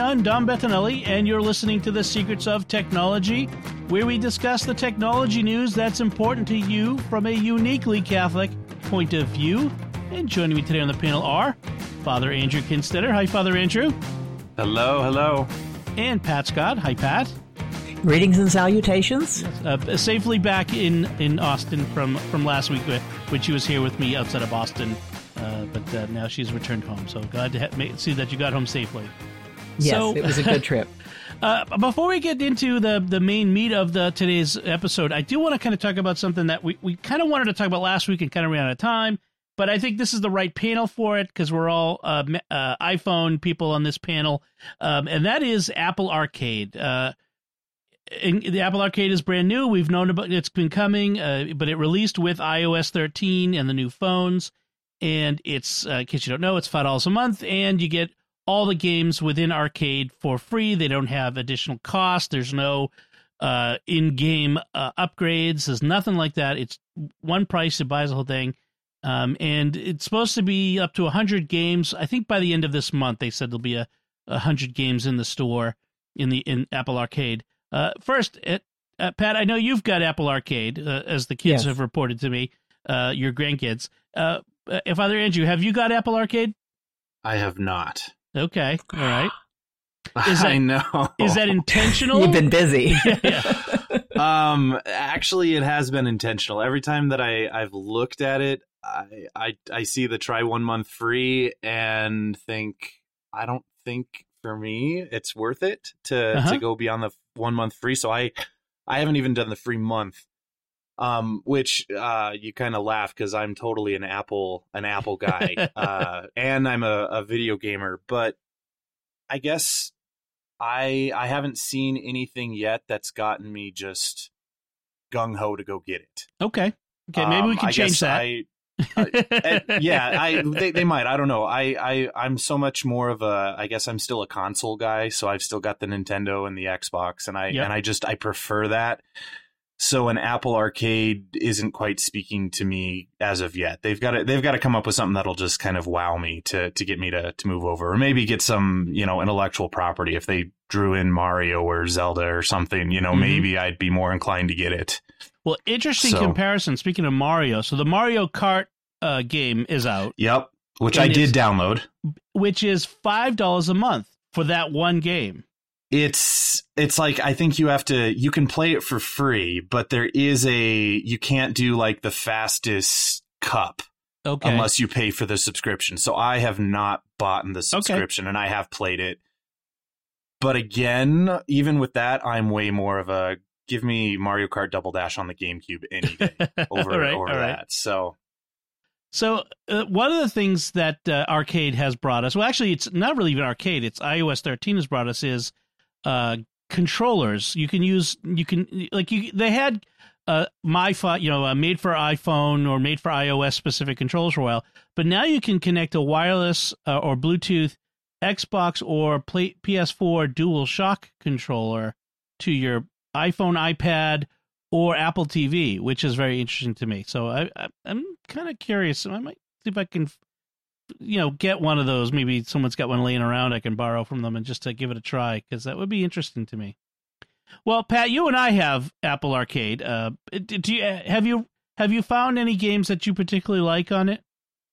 I'm Dom Bettinelli, and you're listening to The Secrets of Technology, where we discuss the technology news that's important to you from a uniquely Catholic point of view. And joining me today on the panel are Father Andrew Kinstetter. Hi, Father Andrew. Hello, hello. And Pat Scott. Hi, Pat. Greetings and salutations. Uh, safely back in, in Austin from, from last week, when she was here with me outside of Boston. Uh, but uh, now she's returned home. So glad to ha- see that you got home safely. Yes, so, it was a good trip. Uh, before we get into the the main meat of the today's episode, I do want to kind of talk about something that we, we kind of wanted to talk about last week and kind of ran out of time. But I think this is the right panel for it because we're all uh, uh, iPhone people on this panel, um, and that is Apple Arcade. Uh, the Apple Arcade is brand new. We've known about it's been coming, uh, but it released with iOS 13 and the new phones. And it's, uh, in case you don't know, it's five dollars a month, and you get all the games within arcade for free. They don't have additional cost. There's no uh, in-game uh, upgrades. There's nothing like that. It's one price. It buys the whole thing. Um, and it's supposed to be up to 100 games. I think by the end of this month, they said there'll be a, 100 games in the store in the in Apple Arcade. Uh, first, it, uh, Pat, I know you've got Apple Arcade, uh, as the kids yes. have reported to me, uh, your grandkids. Father Andrew, have you got Apple Arcade? I have not. Okay. All right. Is that, I know. Is that intentional? You've been busy. yeah. um, actually, it has been intentional. Every time that I I've looked at it, I I I see the try one month free and think I don't think for me it's worth it to uh-huh. to go beyond the one month free. So I I haven't even done the free month um, which uh, you kind of laugh because I'm totally an Apple an Apple guy, uh, and I'm a, a, video gamer. But I guess I I haven't seen anything yet that's gotten me just gung ho to go get it. Okay, okay, maybe we um, can change that. I, uh, yeah, I they, they might. I don't know. I I I'm so much more of a. I guess I'm still a console guy, so I've still got the Nintendo and the Xbox, and I yep. and I just I prefer that. So an Apple Arcade isn't quite speaking to me as of yet. They've got to they've got to come up with something that'll just kind of wow me to to get me to to move over, or maybe get some you know intellectual property. If they drew in Mario or Zelda or something, you know, mm-hmm. maybe I'd be more inclined to get it. Well, interesting so, comparison. Speaking of Mario, so the Mario Kart uh, game is out. Yep, which I did download. Which is five dollars a month for that one game it's it's like I think you have to you can play it for free, but there is a you can't do like the fastest cup okay. unless you pay for the subscription. So I have not bought in the subscription okay. and I have played it. But again, even with that, I'm way more of a give me Mario Kart Double Dash on the GameCube any day over right, over that. Right. So so uh, one of the things that uh, arcade has brought us well actually it's not really even arcade it's ios 13 has brought us is uh, controllers. You can use you can like you they had uh my you know uh, made for iPhone or made for iOS specific controllers for a while, but now you can connect a wireless uh, or Bluetooth Xbox or play, PS4 Dual Shock controller to your iPhone, iPad, or Apple TV, which is very interesting to me. So I, I am kind of curious. I might see if I can you know, get one of those. Maybe someone's got one laying around I can borrow from them and just to give it a try because that would be interesting to me. Well, Pat, you and I have Apple Arcade. Uh, do you have you have you found any games that you particularly like on it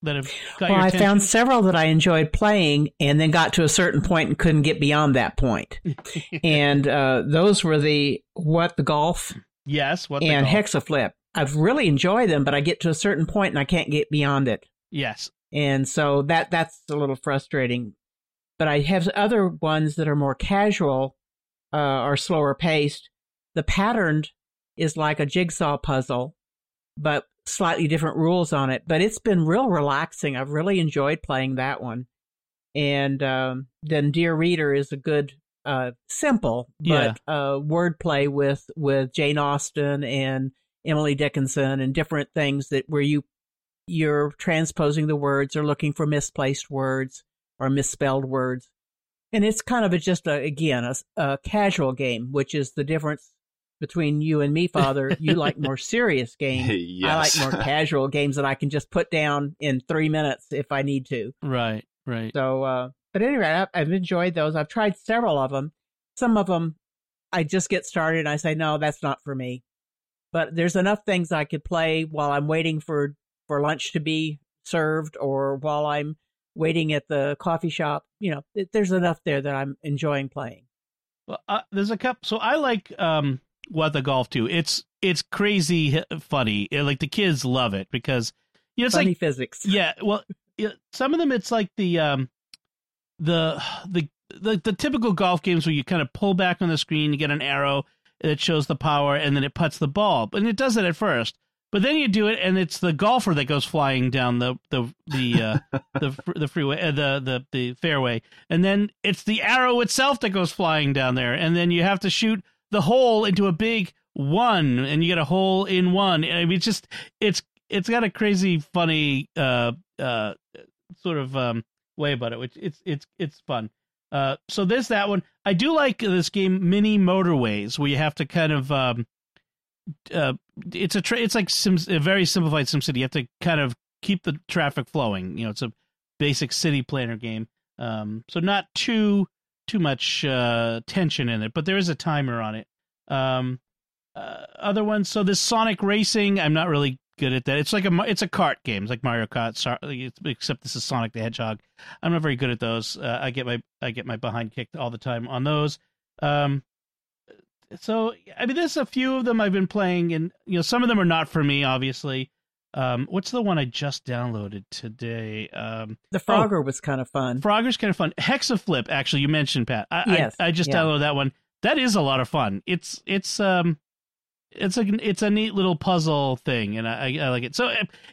that have got well, I found several that I enjoyed playing, and then got to a certain point and couldn't get beyond that point. and uh, those were the what the golf, yes, what and Hexaflip. I've really enjoyed them, but I get to a certain point and I can't get beyond it. Yes, and so that that's a little frustrating. But I have other ones that are more casual uh, or slower paced. The patterned is like a jigsaw puzzle, but slightly different rules on it. But it's been real relaxing. I've really enjoyed playing that one. And um, then Dear Reader is a good uh, simple, Yeah. but uh, wordplay with with Jane Austen and Emily Dickinson and different things that where you you're transposing the words or looking for misplaced words or misspelled words, and it's kind of a, just a, again a, a casual game, which is the difference between you and me, Father. You like more serious games. yes. I like more casual games that I can just put down in three minutes if I need to. Right, right. So, uh, but anyway, I've, I've enjoyed those. I've tried several of them. Some of them, I just get started and I say, no, that's not for me. But there's enough things I could play while I'm waiting for for lunch to be served or while I'm waiting at the coffee shop. You know, there's enough there that I'm enjoying playing. Well, uh, there's a cup. So I like um what the golf too. It's it's crazy funny. It- like the kids love it because you know it's Funny like physics. yeah. Well, yeah, some of them it's like the um the the the the typical golf games where you kind of pull back on the screen, you get an arrow that shows the power, and then it puts the ball. And it does it at first. But then you do it, and it's the golfer that goes flying down the the the uh, the the freeway, uh, the the the fairway, and then it's the arrow itself that goes flying down there, and then you have to shoot the hole into a big one, and you get a hole in one. I mean, it's just it's it's got a crazy, funny uh uh sort of um way about it, which it's it's it's fun. Uh, so there's that one. I do like this game, Mini Motorways, where you have to kind of um uh, it's a tra- it's like Sims, a very simplified SimCity. You have to kind of keep the traffic flowing. You know, it's a basic city planner game. Um, so not too too much uh, tension in it, but there is a timer on it. Um, uh, other ones. So this Sonic Racing, I'm not really good at that. It's like a it's a kart game. It's like Mario Kart, so- except this is Sonic the Hedgehog. I'm not very good at those. Uh, I get my I get my behind kicked all the time on those. Um, so I mean, there's a few of them I've been playing, and you know, some of them are not for me, obviously. Um, what's the one I just downloaded today? Um, The Frogger was kind of fun. Frogger's kind of fun. Hexaflip, actually, you mentioned Pat. I, Yes, I, I just yeah. downloaded that one. That is a lot of fun. It's it's um, it's like it's a neat little puzzle thing, and I, I like it. So,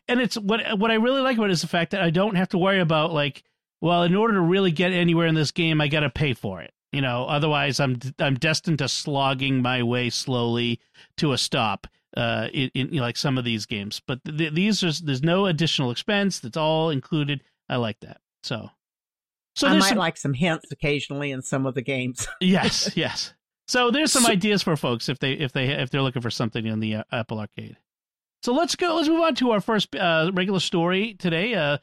and it's what what I really like about it is the fact that I don't have to worry about like, well, in order to really get anywhere in this game, I got to pay for it. You know, otherwise I'm I'm destined to slogging my way slowly to a stop. Uh, in, in you know, like some of these games, but th- these are there's no additional expense. That's all included. I like that. So, so I might some, like some hints occasionally in some of the games. yes, yes. So there's some So- ideas for folks if they if they if they're looking for something in the uh, Apple Arcade. So let's go. Let's move on to our first uh, regular story today. Uh,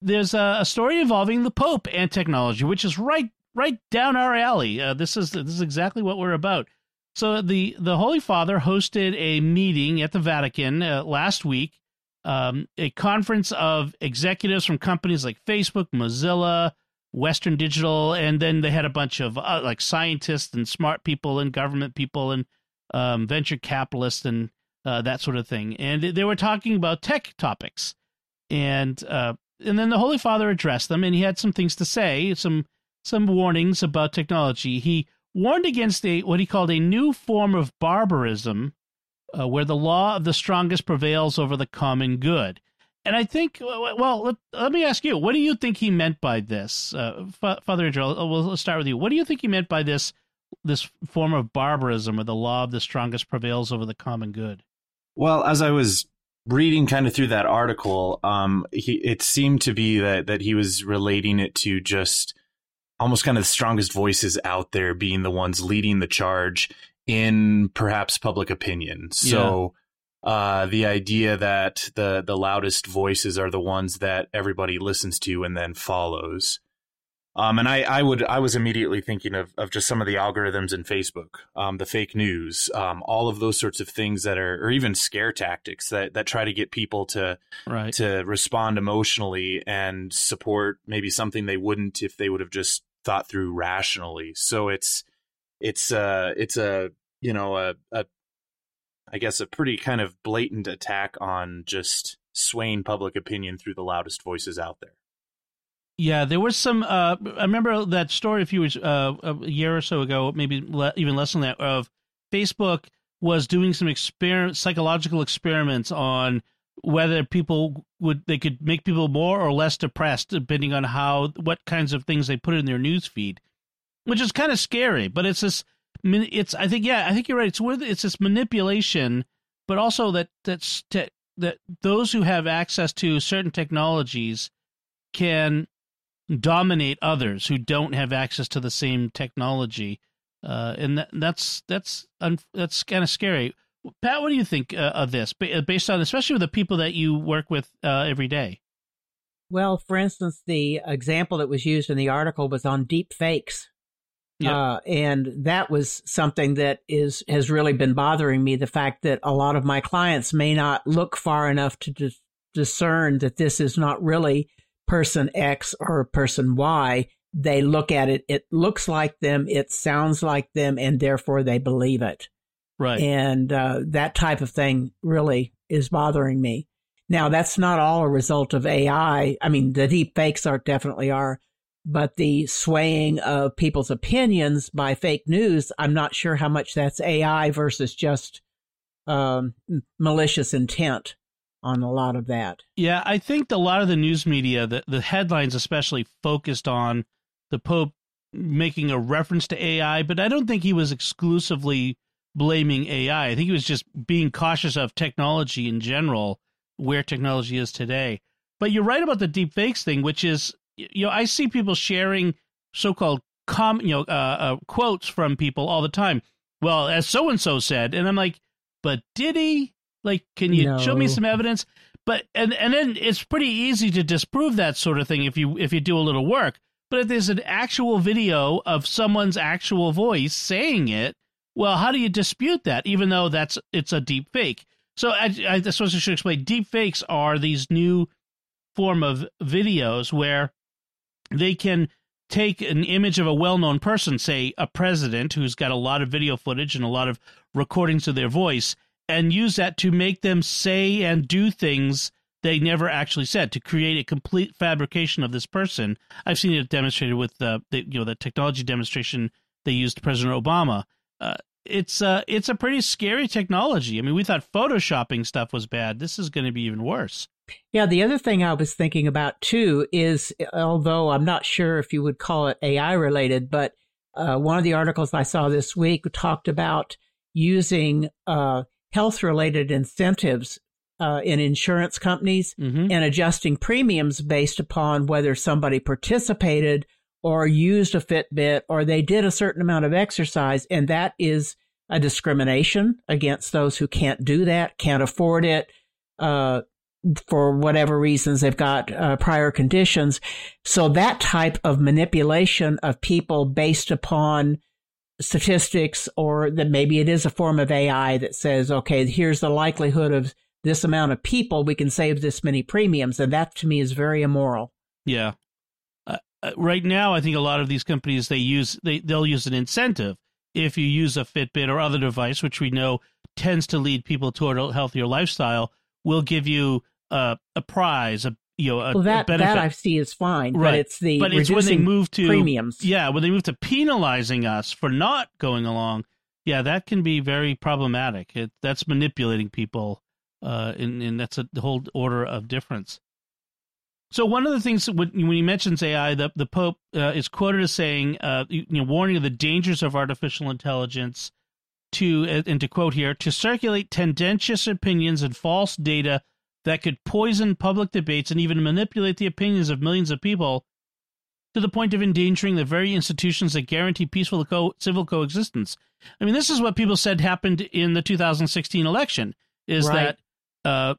there's a, a story involving the Pope and technology, which is right right down our alley. Uh, this is this is exactly what we're about. So the the Holy Father hosted a meeting at the Vatican uh, last week, um, a conference of executives from companies like Facebook, Mozilla, Western Digital, and then they had a bunch of uh, like scientists and smart people and government people and um, venture capitalists and uh, that sort of thing. And they were talking about tech topics, and uh, and then the Holy Father addressed them, and he had some things to say, some some warnings about technology. He warned against a what he called a new form of barbarism, uh, where the law of the strongest prevails over the common good. And I think, well, let, let me ask you, what do you think he meant by this, uh, Fa- Father Israel? Well, let's start with you. What do you think he meant by this this form of barbarism, where the law of the strongest prevails over the common good? Well, as I was reading kind of through that article, um, he, it seemed to be that that he was relating it to just almost kind of the strongest voices out there being the ones leading the charge in perhaps public opinion. So uh, the idea that the the loudest voices are the ones that everybody listens to and then follows. Um, and I, I would I was immediately thinking of, of just some of the algorithms in Facebook, um, the fake news, um, all of those sorts of things that are, or even scare tactics that, that try to get people to Right. to respond emotionally and support maybe something they wouldn't if they would have just thought through rationally. So it's it's uh it's a you know a, a I guess a pretty kind of blatant attack on just swaying public opinion through the loudest voices out there. Yeah, there was some. Uh, I remember that story a few years, uh, a year or so ago, maybe le- even less than that, of Facebook was doing some exper- psychological experiments on whether people would they could make people more or less depressed depending on how what kinds of things they put in their news feed. which is kind of scary. But it's this, it's I think yeah, I think you're right. It's with it's this manipulation, but also that that's te- that those who have access to certain technologies can dominate others who don't have access to the same technology, uh, and that, that's that's un, that's kind of scary. Pat, what do you think uh, of this, uh, based on especially with the people that you work with uh, every day? Well, for instance, the example that was used in the article was on deep fakes. Yep. Uh, and that was something that is has really been bothering me. The fact that a lot of my clients may not look far enough to dis- discern that this is not really person X or person Y. They look at it; it looks like them, it sounds like them, and therefore they believe it. Right. And uh, that type of thing really is bothering me. Now, that's not all a result of AI. I mean, the deep fakes are definitely are, but the swaying of people's opinions by fake news, I'm not sure how much that's AI versus just um, malicious intent on a lot of that. Yeah, I think a lot of the news media, the, the headlines especially, focused on the Pope making a reference to AI, but I don't think he was exclusively blaming AI. I think he was just being cautious of technology in general, where technology is today. But you're right about the deep fakes thing, which is you know, I see people sharing so-called com, you know, uh, uh, quotes from people all the time. Well, as so and so said, and I'm like, but did he? Like, can you no. show me some evidence? But and and then it's pretty easy to disprove that sort of thing if you if you do a little work. But if there's an actual video of someone's actual voice saying it, well, how do you dispute that? Even though that's it's a deep fake. So I, I suppose I should explain. Deep fakes are these new form of videos where they can take an image of a well-known person, say a president who's got a lot of video footage and a lot of recordings of their voice, and use that to make them say and do things they never actually said to create a complete fabrication of this person. I've seen it demonstrated with the, the you know the technology demonstration they used President Obama. Uh, it's a it's a pretty scary technology. I mean, we thought photoshopping stuff was bad. This is going to be even worse. Yeah, the other thing I was thinking about too is, although I'm not sure if you would call it AI related, but uh, one of the articles I saw this week talked about using uh, health related incentives uh, in insurance companies mm-hmm. and adjusting premiums based upon whether somebody participated or used a Fitbit or they did a certain amount of exercise. And that is a discrimination against those who can't do that, can't afford it, uh, for whatever reasons they've got uh, prior conditions. So that type of manipulation of people based upon statistics or that maybe it is a form of AI that says, okay, here's the likelihood of this amount of people, we can save this many premiums. And that to me is very immoral. Yeah. Uh, uh right now, I think a lot of these companies, they use, they, they'll use an incentive. If you use a Fitbit or other device, which we know tends to lead people toward a healthier lifestyle, will give you a, a prize, a you know, a, well, that, benefit. that I see is fine, right. but it's the but it's when they move to premiums. Yeah, when they move to penalizing us for not going along, yeah, that can be very problematic. It, that's manipulating people, uh, and, and that's a whole order of difference. So one of the things when, when he mentions AI, the the Pope uh, is quoted as saying, uh, you know, warning of the dangers of artificial intelligence. To and to quote here, to circulate tendentious opinions and false data that could poison public debates and even manipulate the opinions of millions of people to the point of endangering the very institutions that guarantee peaceful co- civil coexistence. I mean, this is what people said happened in the 2016 election: is right. that uh,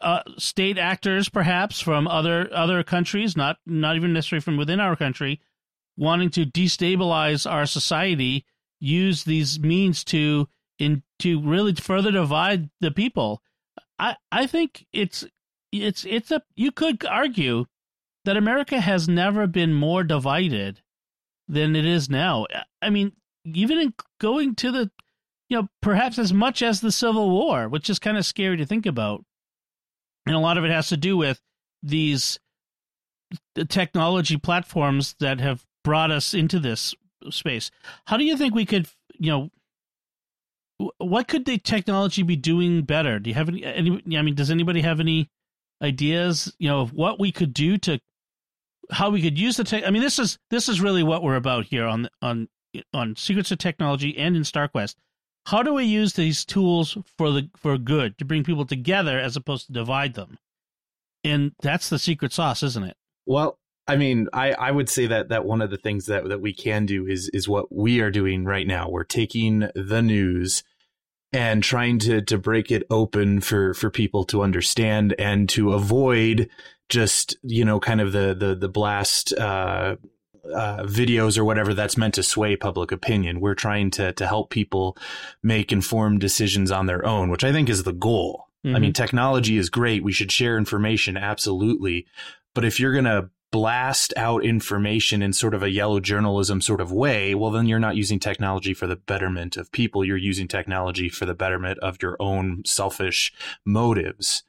uh, state actors, perhaps from other other countries, not not even necessarily from within our country, wanting to destabilize our society, use these means to in to really further divide the people. I I think it's it's it's a you could argue that America has never been more divided than it is now. I mean, even in going to the you know perhaps as much as the Civil War, which is kind of scary to think about, and a lot of it has to do with these technology platforms that have brought us into this space. How do you think we could you know what could the technology be doing better? Do you have any, any? I mean, does anybody have any ideas? You know, of what we could do to how we could use the tech. I mean, this is this is really what we're about here on on on Secrets of Technology and in StarQuest. How do we use these tools for the for good to bring people together as opposed to divide them? And that's the secret sauce, isn't it? Well, I mean, I, I would say that that one of the things that, that we can do is is what we are doing right now. We're taking the news and trying to to break it open for for people to understand and to avoid just you know kind of the the the blast uh, uh, videos or whatever that's meant to sway public opinion. We're trying to to help people make informed decisions on their own, which I think is the goal. Mm-hmm. I mean, technology is great. We should share information, absolutely. But if you're going to blast out information in sort of a yellow journalism sort of way, well, then you're not using technology for the betterment of people. You're using technology for the betterment of your own selfish motives.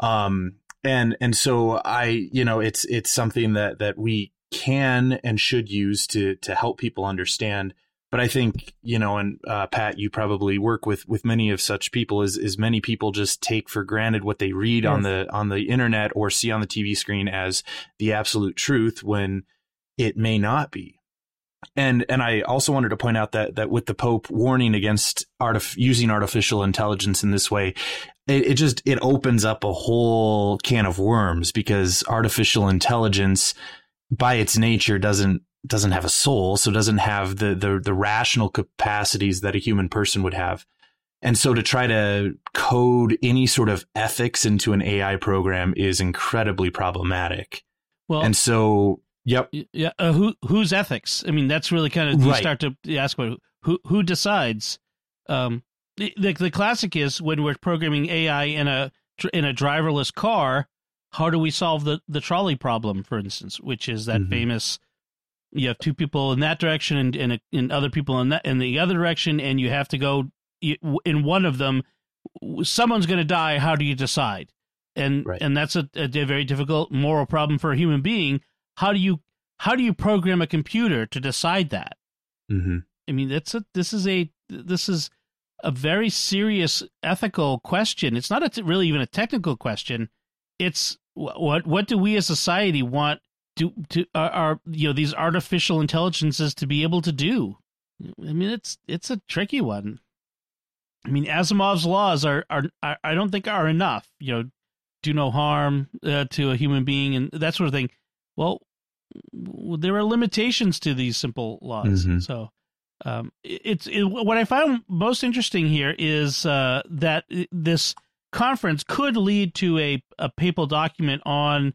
Um, and, and so I, you know, it's, it's something that, that we can and should use to, to help people understand but I think you know, and uh, Pat, you probably work with with many of such people. Is is many people just take for granted what they read yes. on the on the internet or see on the TV screen as the absolute truth when it may not be. And and I also wanted to point out that that with the Pope warning against artif- using artificial intelligence in this way, it, it just it opens up a whole can of worms because artificial intelligence by its nature doesn't doesn't have a soul, so doesn't have the, the the rational capacities that a human person would have. And so to try to code any sort of ethics into an AI program is incredibly problematic. Well, and so, yep, yeah. Uh, who whose ethics? I mean, that's really kind of you right. start to ask about who who decides. Um, the, the the classic is when we're programming AI in a in a driverless car. How do we solve the the trolley problem, for instance, which is that mm-hmm. famous you have two people in that direction and and, and other people in that in the other direction, and you have to go in one of them. Someone's going to die. How do you decide? And right. and that's a, a very difficult moral problem for a human being. How do you how do you program a computer to decide that? Mm-hmm. I mean, that's a this is a this is a very serious ethical question. It's not a, really even a technical question. It's what what do we as society want to are, are you know these artificial intelligences to be able to do? I mean, it's it's a tricky one. I mean, Asimov's laws are are, are I don't think are enough. You know, do no harm uh, to a human being and that sort of thing. Well, there are limitations to these simple laws. Mm-hmm. So, um, it's it, what I found most interesting here is uh, that this conference could lead to a, a papal document on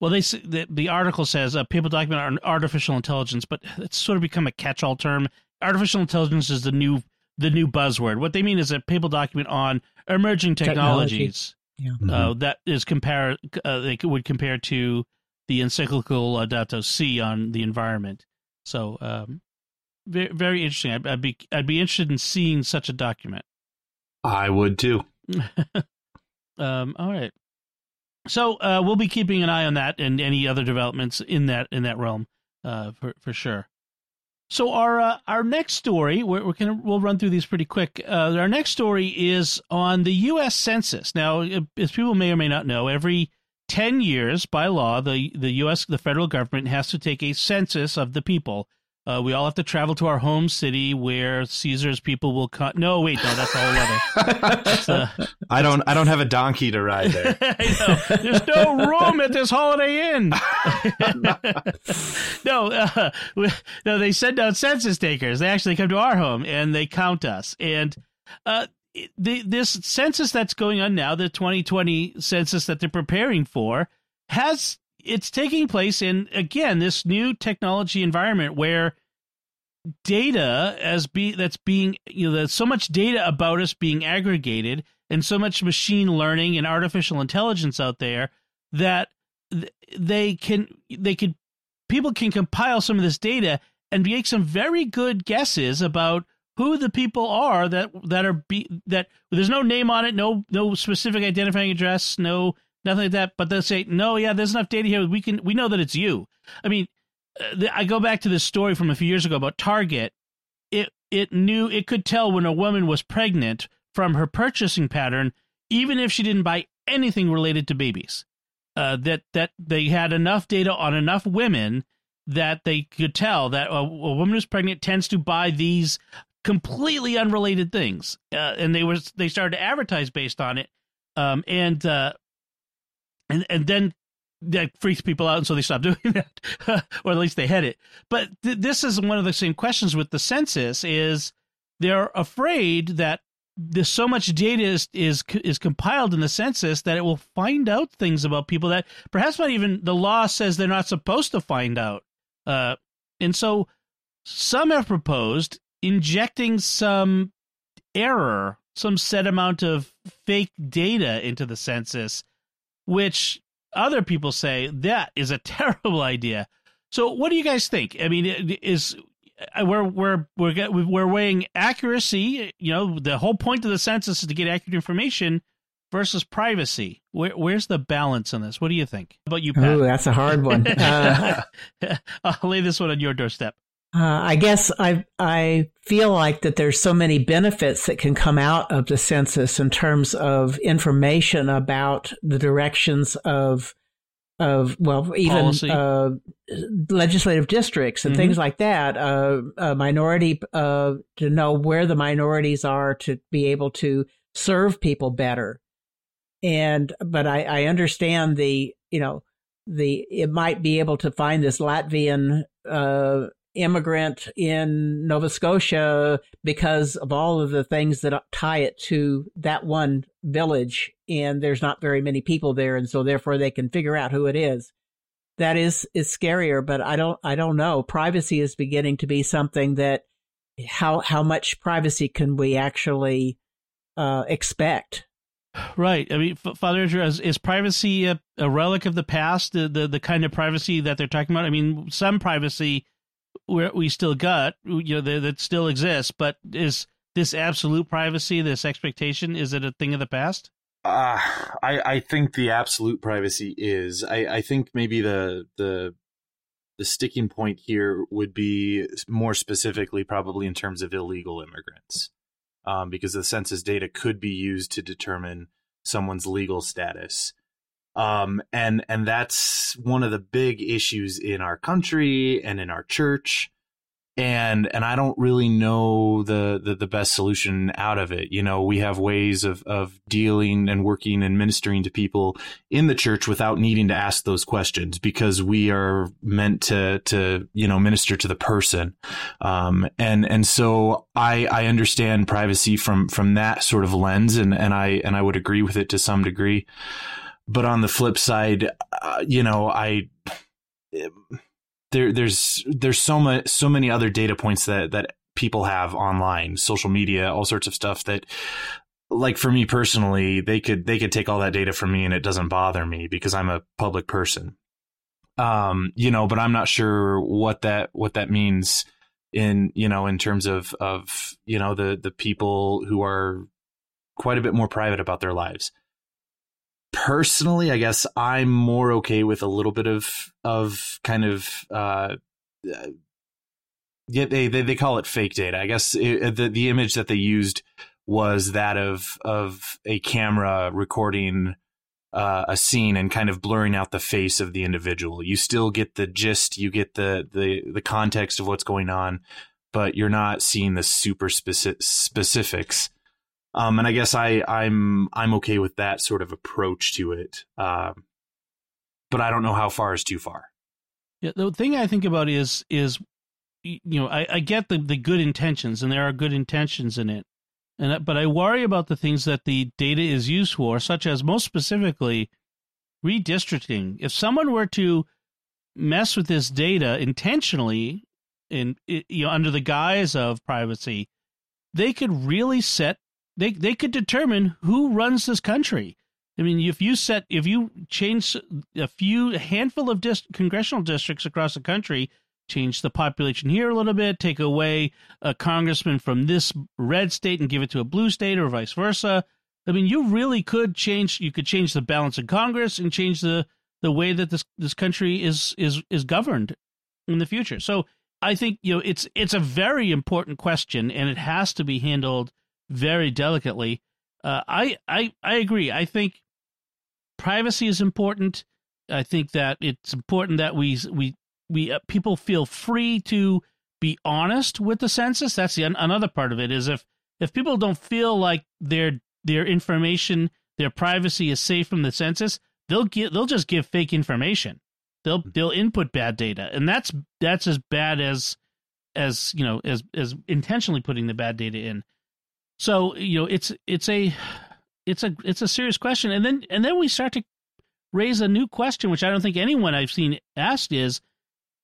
well, they the, the article says a papal document on artificial intelligence, but it's sort of become a catch-all term. Artificial intelligence is the new the new buzzword. What they mean is a papal document on emerging technologies Technology. yeah. uh, mm-hmm. that is compare uh, they would compare to the encyclical Laudato Si on the environment. So, um, very very interesting. I'd, I'd be I'd be interested in seeing such a document. I would too. um, all right. So uh, we'll be keeping an eye on that and any other developments in that in that realm uh, for for sure. So our uh, our next story, we're, we're gonna we'll run through these pretty quick. Uh, our next story is on the U.S. Census. Now, as people may or may not know, every ten years by law, the the U.S. the federal government has to take a census of the people uh, we all have to travel to our home city where Caesar's people will cut. No, wait, no, that's all other. uh... I don't. I don't have a donkey to ride there. There's no room at this Holiday Inn. no, uh, no, they send out census takers. They actually come to our home and they count us. And uh, the, this census that's going on now, the 2020 census that they're preparing for, has it's taking place in again this new technology environment where data as be that's being you know there's so much data about us being aggregated and so much machine learning and artificial intelligence out there that they can they could people can compile some of this data and make some very good guesses about who the people are that that are be that there's no name on it no no specific identifying address no nothing like that. But they'll say, no, yeah, there's enough data here. We can, we know that it's you. I mean, uh, I go back to this story from a few years ago about Target. It, it knew, it could tell when a woman was pregnant from her purchasing pattern, even if she didn't buy anything related to babies. uh, that that they had enough data on enough women that they could tell that a, a woman who's pregnant tends to buy these completely unrelated things, uh, and they was they started to advertise based on it, um, and uh, and and then that freaks people out, and so they stop doing that, or at least they had it. But th- this is one of the same questions with the census: is they're afraid that there's so much data is, is is compiled in the census that it will find out things about people that perhaps not even the law says they're not supposed to find out. Uh, and so some have proposed injecting some error, some set amount of fake data into the census, which other people say that is a terrible idea. So, what do you guys think? I mean, is uh, we're we're we're we're weighing accuracy. You know, the whole point of the census is to get accurate information versus privacy. Where, where's the balance in this? What do you think? How about you, Pat? Ooh, that's a hard one. Uh, I'll lay this one on your doorstep. Uh, I guess I I feel like that there's so many benefits that can come out of the census in terms of information about the directions of of well even uh, legislative districts and mm-hmm. things like that. Uh, a minority uh, to know where the minorities are to be able to serve people better. And but I, I understand the you know the it might be able to find this Latvian uh, immigrant in Nova Scotia because of all of the things that tie it to that one village. And there's not very many people there. And so therefore they can figure out who it is. That is, is scarier, but I don't, I don't know. Privacy is beginning to be something that how, how much privacy can we actually, uh, expect? Right. I mean, Father Andrew, is, is privacy a, a, relic of the past? The, the the kind of privacy that they're talking about. I mean, some privacy we still got, you know, that, that still exists. But is this absolute privacy, this expectation, is it a thing of the past? Uh, I I think the absolute privacy is. I I think maybe the the the sticking point here would be more specifically probably in terms of illegal immigrants, um, because the census data could be used to determine someone's legal status um, and and that's one of the big issues in our country and in our church and and I don't really know the, the, the best solution out of it. You know, we have ways of of dealing and working and ministering to people in the church without needing to ask those questions because we are meant to to you know minister to the person. Um, and and so I I understand privacy from from that sort of lens, and and I and I would agree with it to some degree. But on the flip side, uh, you know, I there there's there's so much so many other data points that that people have online, social media, all sorts of stuff that like for me personally, they could they could take all that data from me and it doesn't bother me because I'm a public person. Um, you know, but I'm not sure what that what that means in you know in terms of of you know the the people who are quite a bit more private about their lives personally, I guess I'm more okay with a little bit of of kind of uh, yeah, they, they they call it fake data. I guess it, the the image that they used was that of of a camera recording uh, a scene and kind of blurring out the face of the individual. You still get the gist, you get the the the context of what's going on, but you're not seeing the super specific specifics um, and I guess I I'm I'm okay with that sort of approach to it. Um, but I don't know how far is too far. Yeah, the thing I think about is is you know I, I get the the good intentions and there are good intentions in it, and but I worry about the things that the data is used for, such as most specifically redistricting. If someone were to mess with this data intentionally, in you know under the guise of privacy, they could really set they they could determine who runs this country. I mean, if you set if you change a few a handful of congressional districts across the country, change the population here a little bit, take away a congressman from this red state and give it to a blue state, or vice versa. I mean, you really could change. You could change the balance of Congress and change the the way that this this country is is is governed in the future. So I think you know it's it's a very important question, and it has to be handled very delicately. Uh, I I I agree. I think privacy is important. I think that it's important that we we we uh, people feel free to be honest with the census. That's the another part of it is if if people don't feel like their their information, their privacy is safe from the census, they'll get they'll just give fake information. They'll they'll input bad data, and that's that's as bad as as you know as as intentionally putting the bad data in. So you know it's it's a it's a it's a serious question, and then and then we start to raise a new question, which I don't think anyone I've seen asked is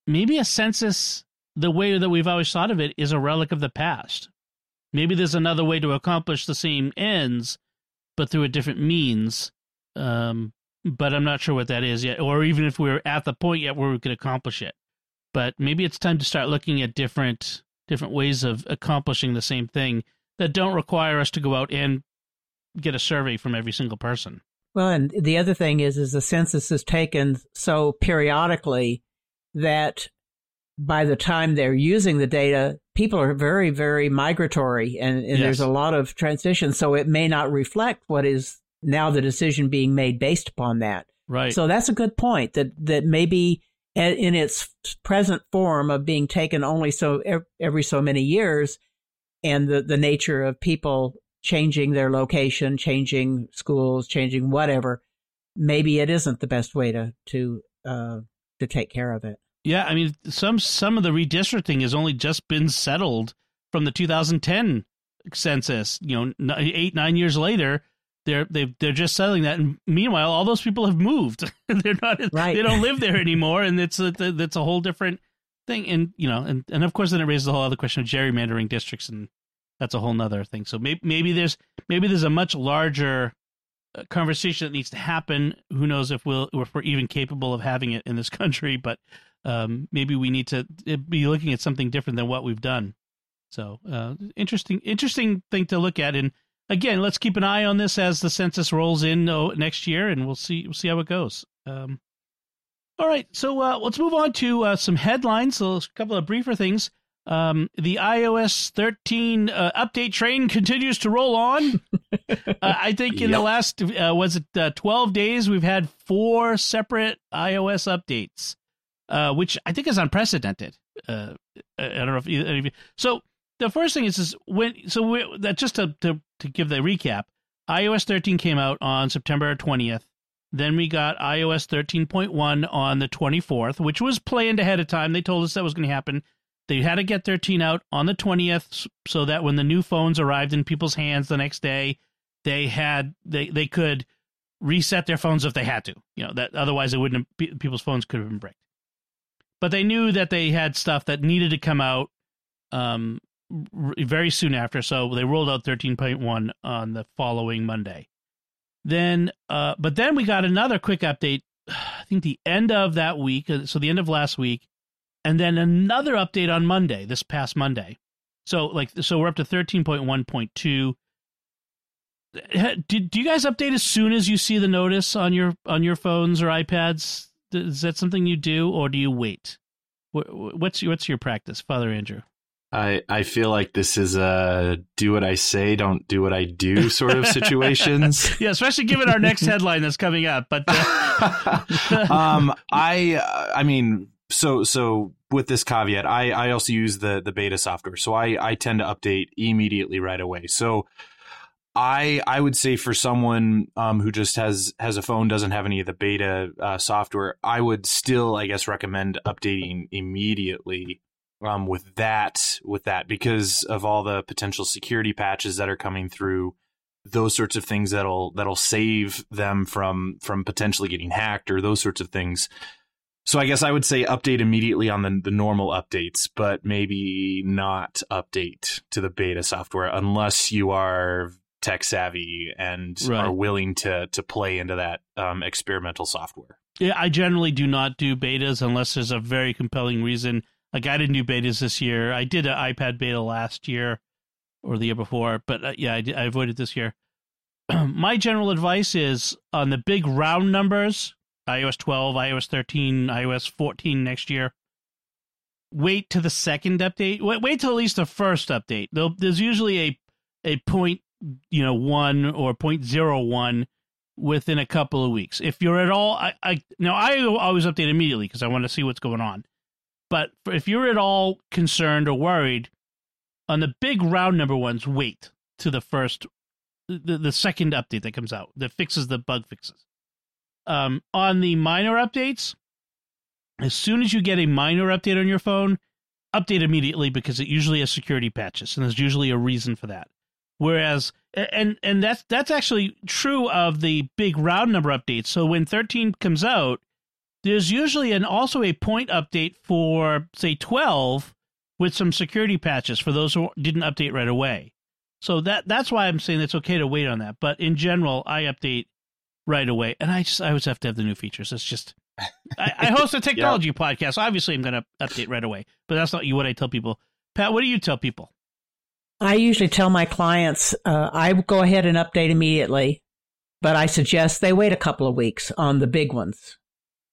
maybe a census the way that we've always thought of it is a relic of the past. Maybe there's another way to accomplish the same ends, but through a different means. Um, but I'm not sure what that is yet, or even if we're at the point yet where we could accomplish it. But maybe it's time to start looking at different different ways of accomplishing the same thing that don't require us to go out and get a survey from every single person. Well, and the other thing is, is the census is taken so periodically that by the time they're using the data, people are very, very migratory and, and yes. there's a lot of transition. So it may not reflect what is now the decision being made based upon that. Right. So that's a good point that, that maybe in its present form of being taken only so every so many years and the, the nature of people changing their location, changing schools, changing whatever, maybe it isn't the best way to, to, uh, to take care of it. Yeah, I mean, some some of the redistricting has only just been settled from the 2010 census. You know, eight nine years later, they're they they're just settling that. And meanwhile, all those people have moved. they're not right. they don't live there anymore, and it's a that's a whole different thing. And you know, and and of course, then it raises the whole other question of gerrymandering districts, and that's a whole nother thing. So maybe maybe there's maybe there's a much larger uh, conversation that needs to happen. Who knows if we'll if we're even capable of having it in this country, but um, maybe we need to eh, be looking at something different than what we've done. So uh, interesting, interesting thing to look at. And again, let's keep an eye on this as the census rolls in oh, next year, and we'll see we'll see how it goes. Um, all right, so uh, let's move on to uh, some headlines. So a couple of briefer things. Um, the iOS 13 uh, update train continues to roll on. uh, I think in yep. the last uh, was it uh, 12 days we've had four separate iOS updates uh, which I think is unprecedented. Uh, I don't know if, you, so. The first thing is, is when so we, that just to, to to give the recap, iOS 13 came out on September 20th. Then we got iOS 13.1 on the 24th, which was planned ahead of time. They told us that was going to happen. They had to get 13 out on the 20th so that when the new phones arrived in people's hands the next day, they had they they could reset their phones if they had to. You know that otherwise it wouldn't have, people's phones could have been bricked but they knew that they had stuff that needed to come out um, very soon after. So they rolled out 13.1 on the following Monday. Then, uh, but then we got another quick update. I think the end of that week, uh, so the end of last week, and then another update on Monday, this past Monday. So like, so we're up to 13.1.2. Did do you guys update as soon as you see the notice on your on your phones or iPads? is that something you do, or do you wait? What's your, what's your practice, Father Andrew? I I feel like this is a do what I say, don't do what I do sort of situations. yeah, especially given our next headline that's coming up. But uh... um, I I mean, so so with this caveat, I I also use the the beta software, so I I tend to update immediately right away. So I I would say for someone um, who just has has a phone doesn't have any of the beta uh, software, I would still I guess recommend updating immediately um, with that with that because of all the potential security patches that are coming through, those sorts of things that'll that'll save them from from potentially getting hacked or those sorts of things. So I guess I would say update immediately on the, the normal updates, but maybe not update to the beta software unless you are tech savvy and right. are willing to to play into that um, experimental software. Yeah, I generally do not do betas unless there's a very compelling reason. Like I didn't do betas this year. I did an iPad beta last year or the year before, but uh, yeah, I, I avoided this year. My general advice is on the big round numbers, iOS 12, iOS 13, iOS 14 next year. Wait to the second update. Wait, wait till at least the first update. There's usually a a point you know one or point zero one within a couple of weeks. If you're at all, I, I now I always update immediately because I want to see what's going on. But if you're at all concerned or worried on the big round number ones, wait to the first, the, the second update that comes out that fixes the bug fixes. Um, on the minor updates, as soon as you get a minor update on your phone, update immediately because it usually has security patches, and there's usually a reason for that. Whereas, and and that's that's actually true of the big round number updates. So when 13 comes out, there's usually an also a point update for say 12 with some security patches for those who didn't update right away. So that that's why I'm saying it's okay to wait on that. But in general, I update right away, and I just I always have to have the new features. It's just I, I host a technology yep. podcast. So obviously, I'm going to update right away. But that's not what I tell people. Pat, what do you tell people? I usually tell my clients uh, I go ahead and update immediately, but I suggest they wait a couple of weeks on the big ones.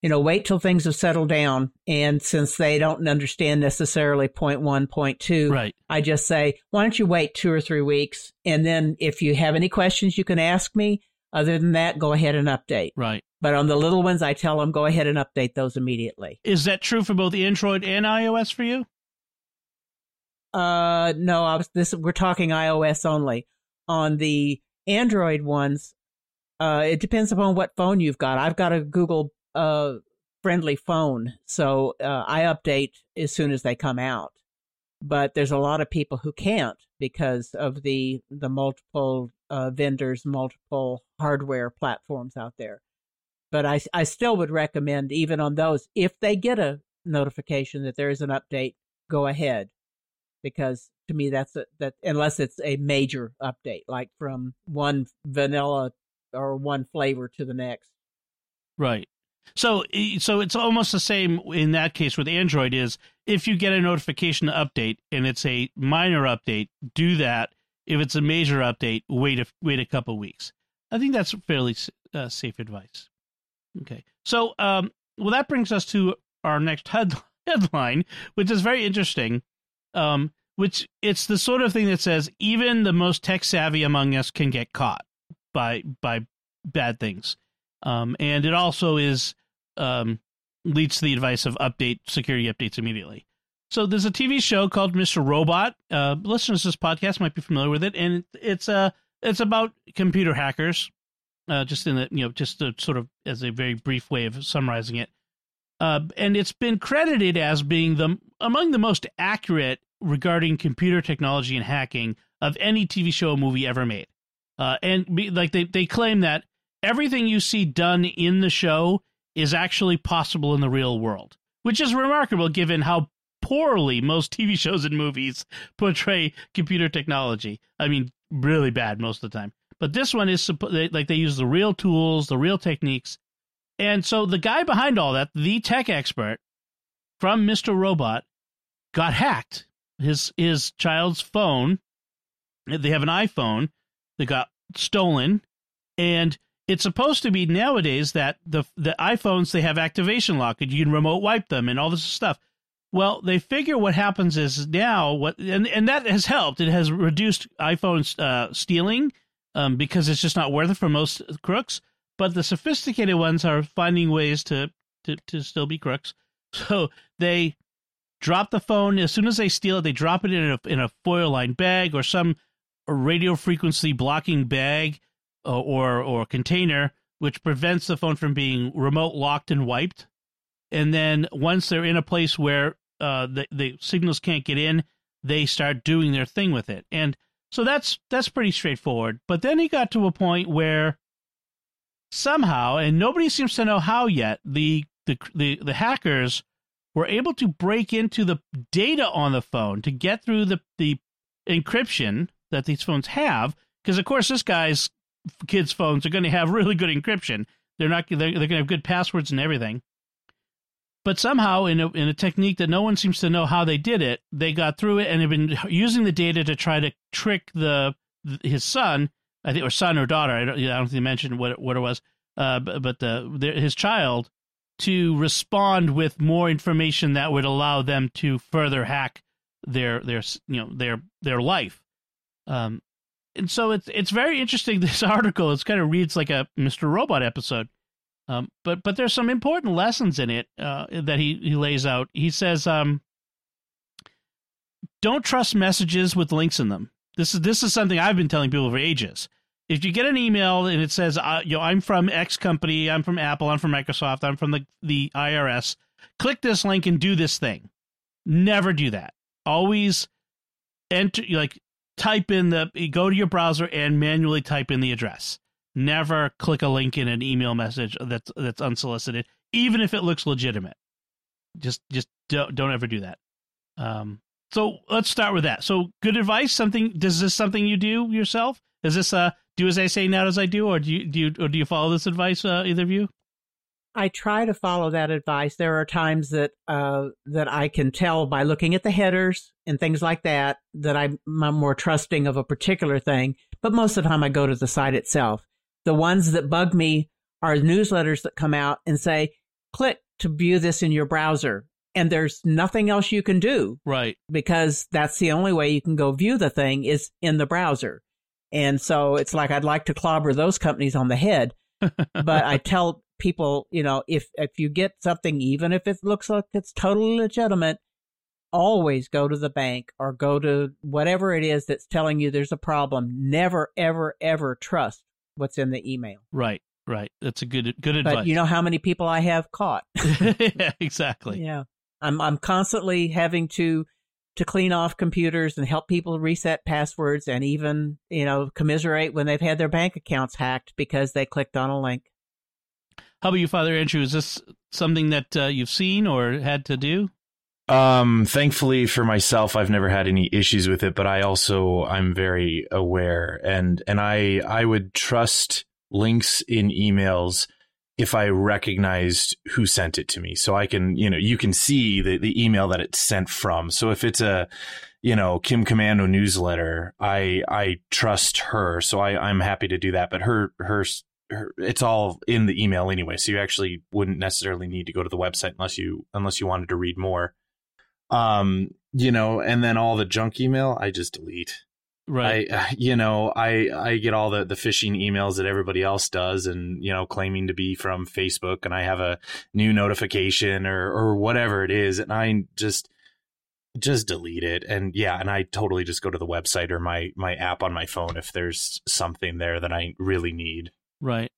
You know, wait till things have settled down. And since they don't understand necessarily point one, point two, right. I just say, why don't you wait two or three weeks? And then if you have any questions, you can ask me. Other than that, go ahead and update. Right. But on the little ones, I tell them go ahead and update those immediately. Is that true for both Android and iOS for you? Uh, no, I was this. We're talking iOS only. On the Android ones, uh, it depends upon what phone you've got. I've got a Google uh friendly phone, so uh, I update as soon as they come out. But there's a lot of people who can't because of the the multiple uh, vendors, multiple hardware platforms out there. But I I still would recommend even on those if they get a notification that there is an update, go ahead because to me that's a, that unless it's a major update like from one vanilla or one flavor to the next right so so it's almost the same in that case with android is if you get a notification update and it's a minor update do that. If it's a major update wait a wait a couple weeks. I think that's fairly uh, safe advice. Okay. So um well that brings us to our next head- headline which is very interesting um, which it's the sort of thing that says even the most tech savvy among us can get caught by by bad things, um, and it also is um, leads to the advice of update security updates immediately. So there's a TV show called Mr. Robot. Uh, listeners to this podcast might be familiar with it, and it's uh, it's about computer hackers. Uh, just in the you know just sort of as a very brief way of summarizing it, uh, and it's been credited as being the among the most accurate regarding computer technology and hacking of any TV show or movie ever made. Uh, and be, like they, they claim that everything you see done in the show is actually possible in the real world, which is remarkable given how poorly most TV shows and movies portray computer technology. I mean, really bad most of the time. But this one is like they use the real tools, the real techniques. And so the guy behind all that, the tech expert from Mr. Robot, got hacked his his child's phone. They have an iPhone that got stolen, and it's supposed to be nowadays that the the iPhones they have activation lock and you can remote wipe them and all this stuff. Well, they figure what happens is now what and and that has helped. It has reduced iPhone uh, stealing um, because it's just not worth it for most crooks. But the sophisticated ones are finding ways to to, to still be crooks. So they drop the phone as soon as they steal it. They drop it in a in a foil lined bag or some radio frequency blocking bag or or container, which prevents the phone from being remote locked and wiped. And then once they're in a place where uh, the the signals can't get in, they start doing their thing with it. And so that's that's pretty straightforward. But then he got to a point where somehow, and nobody seems to know how yet, the the the, the hackers were able to break into the data on the phone to get through the, the encryption that these phones have. Because, of course, this guy's kids' phones are going to have really good encryption. They're not. They're, they're going to have good passwords and everything. But somehow, in a, in a technique that no one seems to know how they did it, they got through it and have been using the data to try to trick the his son, I think, or son or daughter. I don't, I don't think they mentioned what it, what it was, uh, but, but the, his child to respond with more information that would allow them to further hack their their you know their their life. Um, and so it's it's very interesting. This article it's kind of reads like a Mr. Robot episode, um, but but there's some important lessons in it uh, that he he lays out. He says, um, don't trust messages with links in them. This is this is something I've been telling people for ages. If you get an email and it says, uh, you know, I'm from X company, I'm from Apple, I'm from Microsoft, I'm from the the IRS, click this link and do this thing. Never do that. Always enter like type in the go to your browser and manually type in the address. Never click a link in an email message that's that's unsolicited, even if it looks legitimate. Just just don't don't ever do that. Um, so let's start with that. So good advice. Something does this something you do yourself? Is this uh do as I say, not as I do, or do you do you or do you follow this advice? Uh, either of you? I try to follow that advice. There are times that uh, that I can tell by looking at the headers and things like that that I'm, I'm more trusting of a particular thing. But most of the time, I go to the site itself. The ones that bug me are newsletters that come out and say, "Click to view this in your browser," and there's nothing else you can do, right? Because that's the only way you can go view the thing is in the browser. And so it's like I'd like to clobber those companies on the head. but I tell people, you know, if if you get something, even if it looks like it's totally legitimate, always go to the bank or go to whatever it is that's telling you there's a problem. Never, ever, ever trust what's in the email. Right, right. That's a good good advice. But you know how many people I have caught? yeah, exactly. Yeah, I'm I'm constantly having to to clean off computers and help people reset passwords and even you know commiserate when they've had their bank accounts hacked because they clicked on a link. How about you, Father Andrew? Is this something that uh, you've seen or had to do? Um, thankfully for myself, I've never had any issues with it, but I also I'm very aware and and I I would trust links in emails if I recognized who sent it to me. So I can, you know, you can see the, the email that it's sent from. So if it's a, you know, Kim Komando newsletter, I I trust her. So I, I'm happy to do that. But her her her, it's all in the email anyway, so you actually wouldn't necessarily need to go to the website unless you unless you wanted to read more. Um, you know, and then all the junk email I just delete. Right. I, you know, I I get all the the phishing emails that everybody else does, and you know, claiming to be from Facebook, and I have a new notification or or whatever it is, and I just just delete it and yeah and i totally just go to the website or my my app on my phone if there's something there that i really need Right.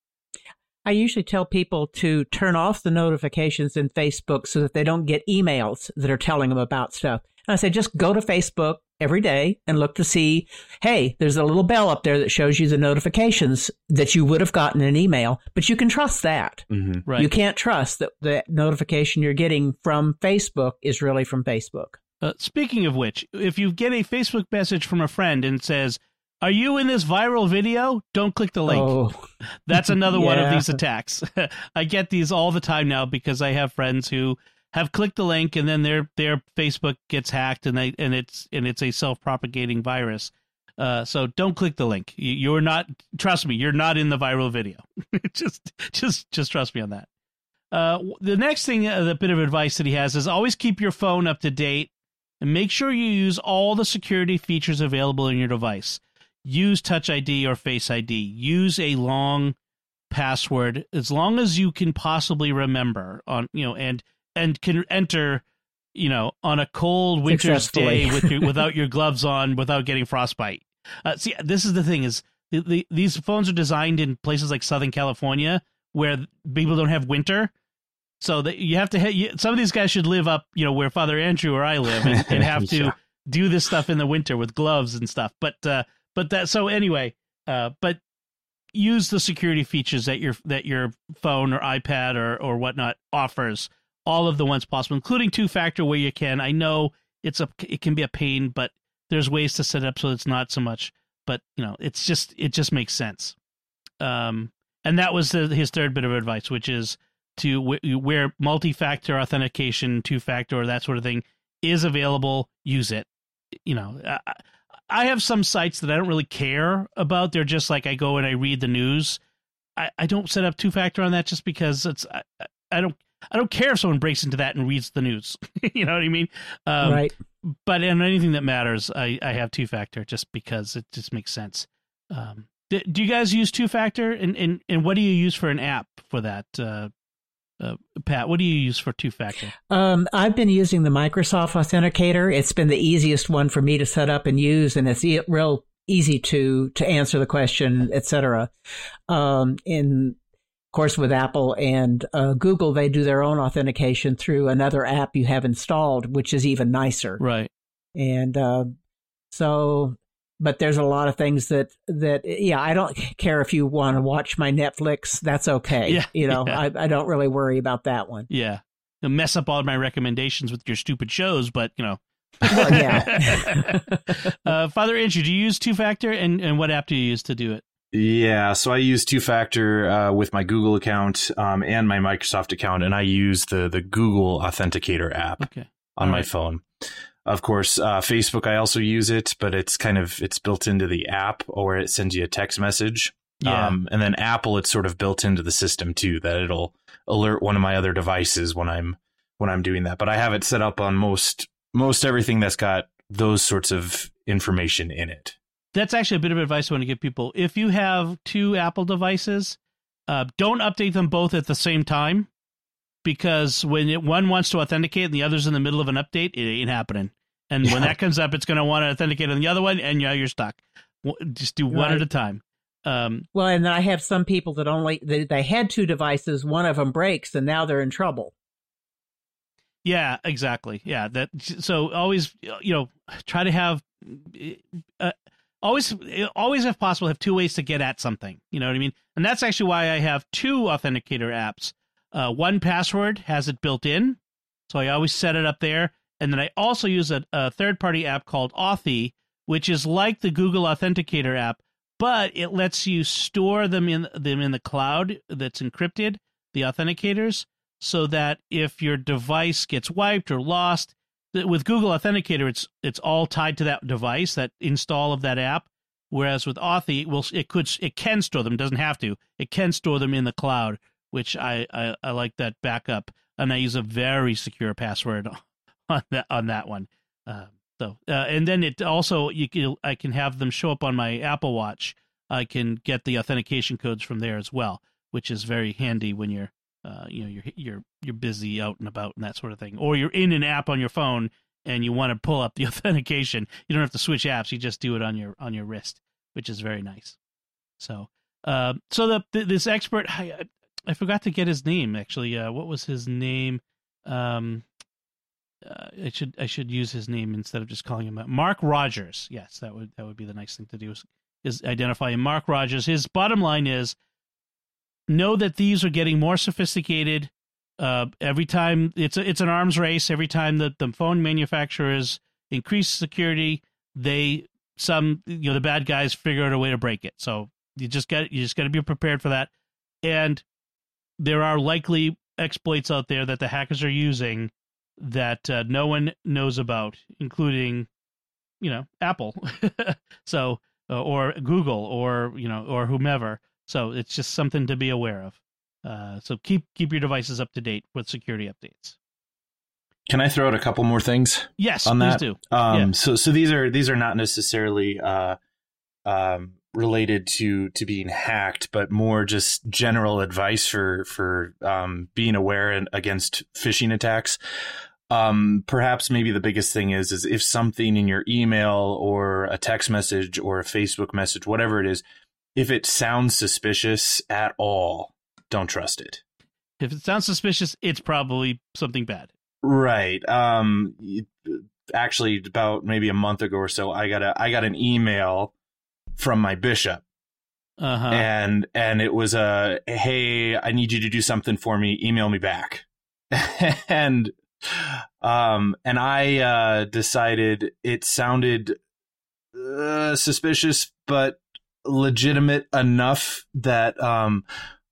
I usually tell people to turn off the notifications in Facebook so that they don't get emails that are telling them about stuff. And I say, just go to Facebook every day and look to see, hey, there's a little bell up there that shows you the notifications that you would have gotten an email, but you can trust that. Mm-hmm. Right. You can't trust that the notification you're getting from Facebook is really from Facebook. Uh, speaking of which, if you get a Facebook message from a friend and says, are you in this viral video? Don't click the link. Oh. That's another yeah. one of these attacks. I get these all the time now because I have friends who have clicked the link and then their their Facebook gets hacked and they and it's and it's a self propagating virus. Uh, so don't click the link. You're not. Trust me, you're not in the viral video. just just just trust me on that. Uh, the next thing, uh, the bit of advice that he has is always keep your phone up to date and make sure you use all the security features available in your device use Touch ID or Face ID. Use a long password as long as you can possibly remember on you know and and can enter you know on a cold winter's day with your, without your gloves on without getting frostbite. Uh, see, this is the thing is the, the, these phones are designed in places like Southern California where people don't have winter. So that you have to hit, some of these guys should live up, you know, where Father Andrew or I live and, and have to yeah. do this stuff in the winter with gloves and stuff. But uh, but that so anyway, uh, but use the security features that your that your phone or iPad or or whatnot offers. All of the ones possible, including two factor where you can. I know it's a it can be a pain, but there's ways to set up so it's not so much. But you know, it's just it just makes sense. Um, and that was the, his third bit of advice, which is to w- where multi-factor authentication, two-factor, that sort of thing is available, use it. You know, I have some sites that I don't really care about. They're just like I go and I read the news. I, I don't set up two factor on that just because it's I, I don't I don't care if someone breaks into that and reads the news. you know what I mean? Um, right. But in anything that matters, I, I have two factor just because it just makes sense. Um, do, do you guys use two factor, and, and and what do you use for an app for that? Uh, uh, Pat, what do you use for two factor? Um, I've been using the Microsoft Authenticator. It's been the easiest one for me to set up and use, and it's e- real easy to to answer the question, etc. Um, in of course, with Apple and uh, Google, they do their own authentication through another app you have installed, which is even nicer. Right. And uh, so but there's a lot of things that that yeah i don't care if you want to watch my netflix that's okay Yeah, you know yeah. I, I don't really worry about that one Yeah. You'll mess up all my recommendations with your stupid shows, but you know. well yeah uh, Father Andrew, do you use two factor, and and what app do you use to do it? Yeah, so I use two factor uh, with my Google account um, and my Microsoft account, and I use the the Google Authenticator app Okay. on my Alright. phone. Of course, uh, Facebook I also use it, but it's kind of it's built into the app, or it sends you a text message. Yeah. Um, and then Apple, it's sort of built into the system too that it'll alert one of my other devices when I'm when I'm doing that. But I have it set up on most most everything that's got those sorts of information in it. That's actually a bit of advice I want to give people. If you have two Apple devices, uh, don't update them both at the same time because when it, one wants to authenticate and the other's in the middle of an update, it ain't happening. And when that comes up, it's going to want to authenticate on the other one, and yeah, you're stuck. Just do one Right. at a time. Um, well and then i have some people that only they, they had two devices one of them breaks and now they're in trouble Yeah, exactly. Yeah, that so always you know try to have uh, always always if possible have two ways to get at something. You know what I mean? And that's actually why I have two authenticator apps. Uh, one password has it built in, so I always set it up there, and then I also use a, a third party app called Authy, which is like the Google Authenticator app, but it lets you store them in them in the cloud that's encrypted, the authenticators so that if your device gets wiped or lost, with Google Authenticator, it's it's all tied to that device, that install of that app. Whereas with Authy, it will it could it can store them, doesn't have to. It can store them in the cloud, which I I, I like that backup, and I use a very secure password on that on that one. Uh, so uh, and then it also you can I can have them show up on my Apple Watch. I can get the authentication codes from there as well, which is very handy when you're uh, you know you're you're you're busy out and about and that sort of thing, or you're in an app on your phone and you want to pull up the authentication. You don't have to switch apps; you just do it on your on your wrist, which is very nice. So, uh, so the, th this expert, I, I forgot to get his name actually. Uh, what was his name? Um, uh, I should I should use his name instead of just calling him. Marc Rogers. Yes, that would that would be the nice thing to do is, is identify him. Marc Rogers. His bottom line is know that these are getting more sophisticated. Uh, every time it's a, it's an arms race. Every time that the phone manufacturers increase security, they some you know the bad guys figure out a way to break it. So you just got you just got to be prepared for that. And there are likely exploits out there that the hackers are using that uh, no one knows about, including you know Apple, so uh, or Google or you know or whomever. So it's just something to be aware of. Uh, so keep keep your devices up to date with security updates. Can I throw out a couple more things? Yes, On please that? do. Um, Yeah. So so these are these are not necessarily uh, um, related to to being hacked, but more just general advice for for um, being aware and against phishing attacks. Um, perhaps maybe the biggest thing is is if something in your email or a text message or a Facebook message, whatever it is, if it sounds suspicious at all, don't trust it. If it sounds suspicious, it's probably something bad. Right. Um actually about maybe a month ago or so I got a I got an email from my bishop Uh huh. and and it was a hey, I need you to do something for me, email me back. and um and I uh decided it sounded uh, suspicious but legitimate enough that um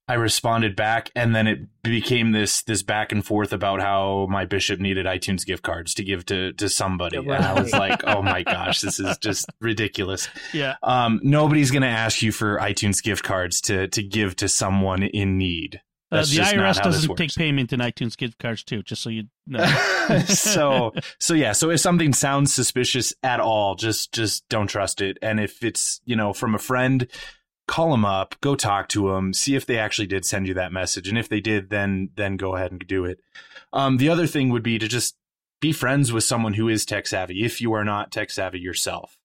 I responded back and then it became this this back and forth about how my bishop needed iTunes gift cards to give to to somebody. And I was like, "Oh my gosh, this is just ridiculous." yeah. Um nobody's going to ask you for iTunes gift cards to to give to someone in need. Uh, the IRS doesn't take payment in iTunes gift cards too, just so you know. so so yeah so if something sounds suspicious at all just just don't trust it. And if it's you know from a friend call them up go talk to them see if they actually did send you that message. And if they did then then go ahead and do it. Um, the other thing would be to just be friends with someone who is tech savvy if you are not tech savvy yourself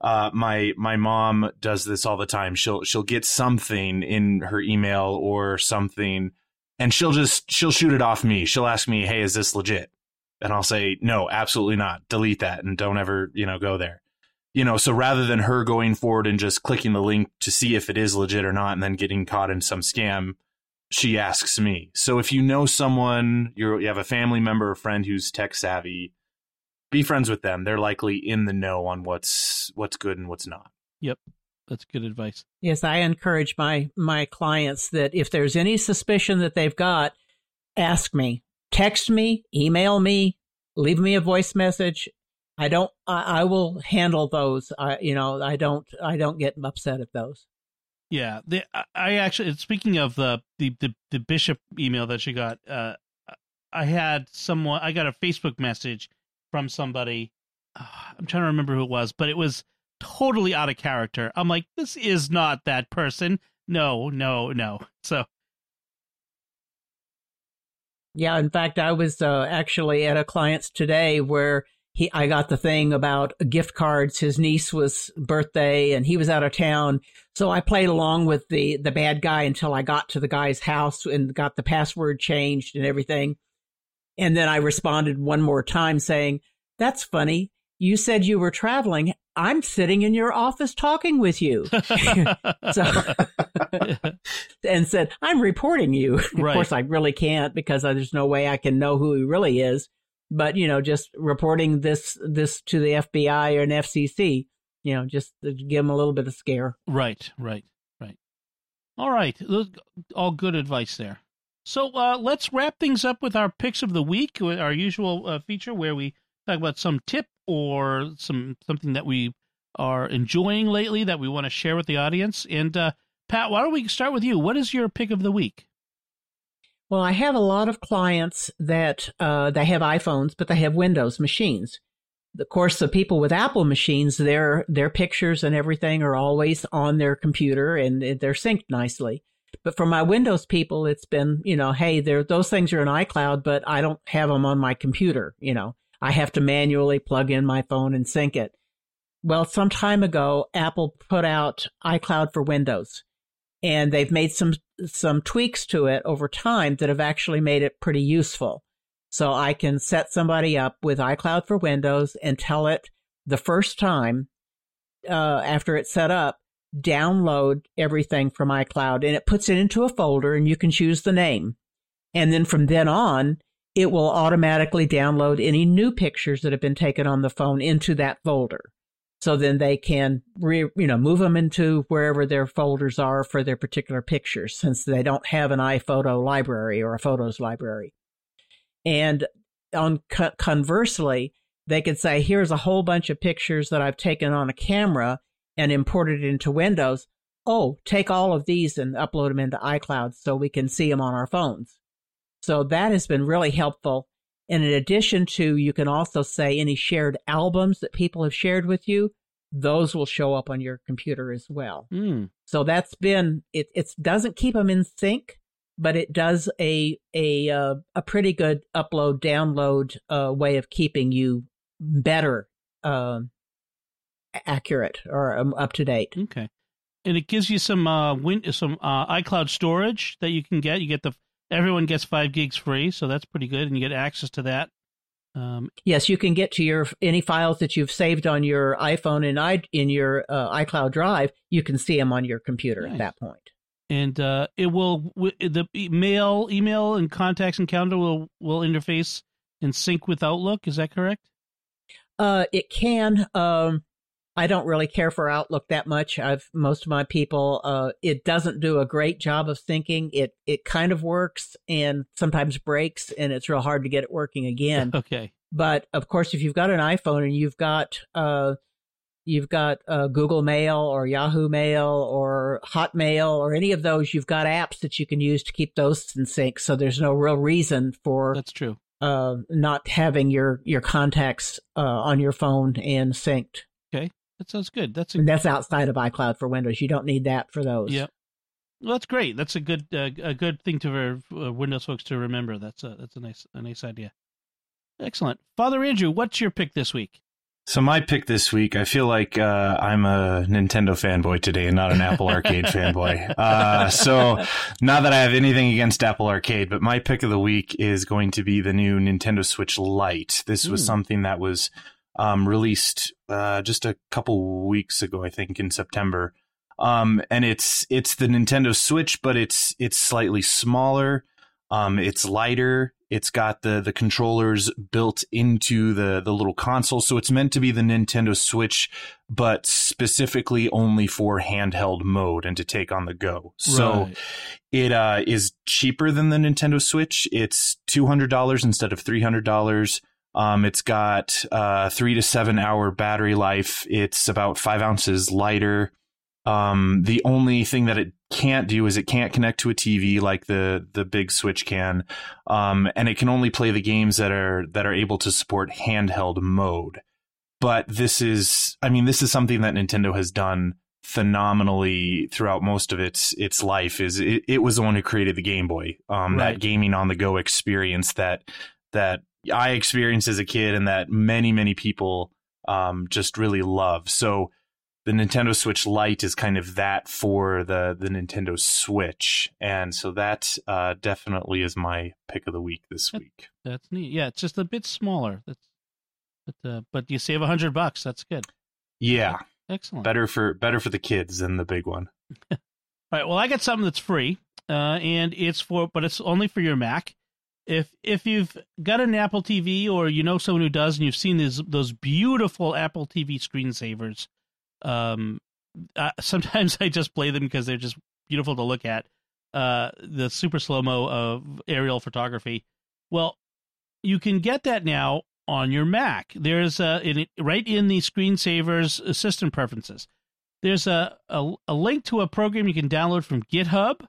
uh, my my mom does this all the time she'll she'll get something in her email or something and she'll just she'll shoot it off me she'll ask me hey is this legit and I'll say, no, absolutely not. Delete that and don't ever, you know, go there. You know, so rather than her going forward and just clicking the link to see if it is legit or not and then getting caught in some scam, she asks me. So if you know someone, you're, you have a family member or friend who's tech savvy, be friends with them. They're likely in the know on what's what's good and what's not. Yep. That's good advice. Yes, I encourage my my clients that if there's any suspicion that they've got, ask me, text me, email me, leave me a voice message. I don't. I, I will handle those. I, you know, I don't. I don't get upset at those. Yeah, the, I- I actually speaking of the, the the the bishop email that you got, uh, I had someone. I got a Facebook message from somebody. Uh, I'm trying to remember who it was, but it was totally out of character. I'm like, this is not that person. No, no, no. So Yeah, in fact, I was uh, actually at a client's today where he I got the thing about gift cards. His niece was birthday and he was out of town, so I played along with the the bad guy until I got to the guy's house and got the password changed and everything. And then I responded one more time saying, "That's funny. You said you were traveling. I'm sitting in your office talking with you." so and said, "I'm reporting you." of course, I really can't because there's no way I can know who he really is. But you know, just reporting this this to the FBI or an FCC, you know, just to give them a little bit of scare. Right, right, right. All right, all good advice there. So uh, let's wrap things up with our picks of the week, our usual uh, feature where we talk about some tip or some something that we are enjoying lately that we want to share with the audience. And uh, Pat, why don't we start with you? What is your pick of the week? Well, I have a lot of clients that uh, they have iPhones, but they have Windows machines. Of course, the people with Apple machines, their their pictures and everything are always on their computer and they're synced nicely. But for my Windows people, it's been you know, hey, there those things are in iCloud, but I don't have them on my computer. You know, I have to manually plug in my phone and sync it. Well, some time ago, Apple put out iCloud for Windows, and they've made some some tweaks to it over time that have actually made it pretty useful. So I can set somebody up with iCloud for Windows and tell it the first time uh, after it's set up, download everything from iCloud, and it puts it into a folder, and you can choose the name. And then from then on, it will automatically download any new pictures that have been taken on the phone into that folder. So then they can, re, you know, move them into wherever their folders are for their particular pictures, since they don't have an iPhoto library or a photos library. And on conversely, they could say, "Here's a whole bunch of pictures that I've taken on a camera and imported into Windows. Oh, take all of these and upload them into iCloud so we can see them on our phones." So that has been really helpful. And in addition to, you can also say any shared albums that people have shared with you, those will show up on your computer as well. Mm, So that's been it. It doesn't keep them in sync, but it does a a uh, a pretty good upload download uh, way of keeping you better um accurate or um, up to date. okay. And it gives you some uh, win- some uh, iCloud storage that you can get. You get the everyone gets five gigs free, so that's pretty good, and you get access to that. Um, Yes, you can get to your any files that you've saved on your iPhone and i in your uh, iCloud Drive. You can see them on your computer Nice. at that point. and uh, it will w- the email, email, and contacts and calendar will will interface and sync with Outlook. Is that correct? Uh, it can. Um, I don't really care for Outlook that much. I've most of my people. Uh, it doesn't do a great job of syncing. It it kind of works and sometimes breaks, and it's real hard to get it working again. Okay. but of course, if you've got an iPhone and you've got uh, you've got uh, Google Mail or Yahoo Mail or Hotmail or any of those, you've got apps that you can use to keep those in sync. So there's no real reason for That's true. uh, not having your your contacts uh, on your phone and synced. That sounds good. That's a And that's outside of iCloud for Windows. You don't need that for those. Yeah. Well, that's great. That's a good uh, a good thing to uh, Windows folks to remember. That's a that's a nice a nice idea. Excellent, Father Andrew. What's your pick this week? So my pick this week, I feel like uh, I'm a Nintendo fanboy today and not an Apple Arcade fanboy. Uh, so not that I have anything against Apple Arcade, but my pick of the week is going to be the new Nintendo Switch Lite. This was Hmm. something that was um, released uh, just a couple weeks ago, I think, in September. Um, and it's it's the Nintendo Switch, but it's it's slightly smaller. Um, it's lighter. It's got the the controllers built into the the little console, so it's meant to be the Nintendo Switch, but specifically only for handheld mode and to take on the go. So Right. it uh, is cheaper than the Nintendo Switch. It's two hundred dollars instead of three hundred dollars. Um, it's got uh, three to seven hour battery life. It's about five ounces lighter. Um, the only thing that it can't do is it can't connect to a TV like the the big Switch can, um, and it can only play the games that are that are able to support handheld mode. But this is, I mean, this is something that Nintendo has done phenomenally throughout most of its its life. Is it, it was the one who created the Game Boy, um, Right. that gaming on the go experience that that I experienced as a kid, and that many many people um, just really love. So the Nintendo Switch Lite is kind of that for the the Nintendo Switch, and so that uh, definitely is my pick of the week this Yep. week. That's neat. Yeah, it's just a bit smaller. That's but uh, but you save a hundred bucks. That's good. Yeah, Excellent. better for better for the kids than the big one. All right. Well, I got something that's free, uh, and it's for, but it's only for your Mac. If if you've got an Apple TV or you know someone who does, and you've seen these those beautiful Apple TV screensavers, um, sometimes I just play them because they're just beautiful to look at. Uh, the super slow mo of aerial photography. Well, you can get that now on your Mac. There's a in right in the screensavers uh, system preferences there's a, a a link to a program you can download from GitHub.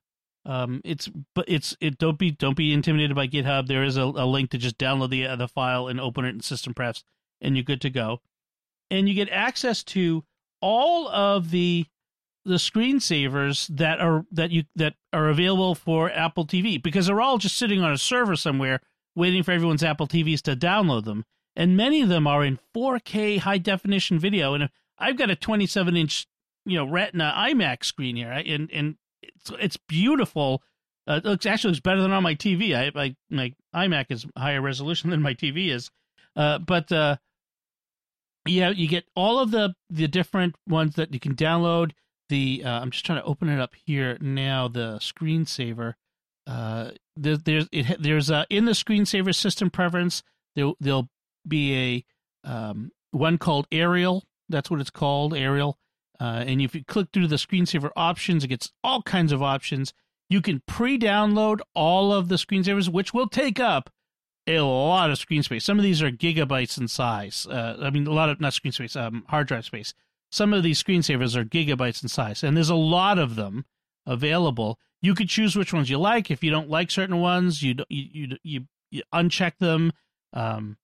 Um, it's but it's it don't be don't be intimidated by GitHub. There is a, a link to just download the uh, the file and open it in System Prefs, and you're good to go. And you get access to all of the the screensavers that are that you that are available for Apple TV because they're all just sitting on a server somewhere waiting for everyone's Apple TVs to download them. And many of them are in 4K high definition video. And I've got a 27 inch, you know, Retina iMac screen here, and and it's it's beautiful. Uh, it looks actually looks better than on my TV. I, my iMac is higher resolution than my TV is, uh, but uh, yeah, you get all of the the different ones that you can download. The uh, I'm just trying to open it up here now. The screensaver. Uh, there, there's it, there's uh in the screensaver system preference there there'll be a um one called Aerial. That's what it's called, Aerial. Uh, and if you click through the screensaver options, it gets all kinds of options. You can pre-download all of the screensavers, which will take up a lot of screen space. Some of these are gigabytes in size. Uh, I mean, a lot of not screen space, um, hard drive space. Some of these screensavers are gigabytes in size, and there's a lot of them available. You could choose which ones you like. If you don't like certain ones, you you you, you, you uncheck them. Um,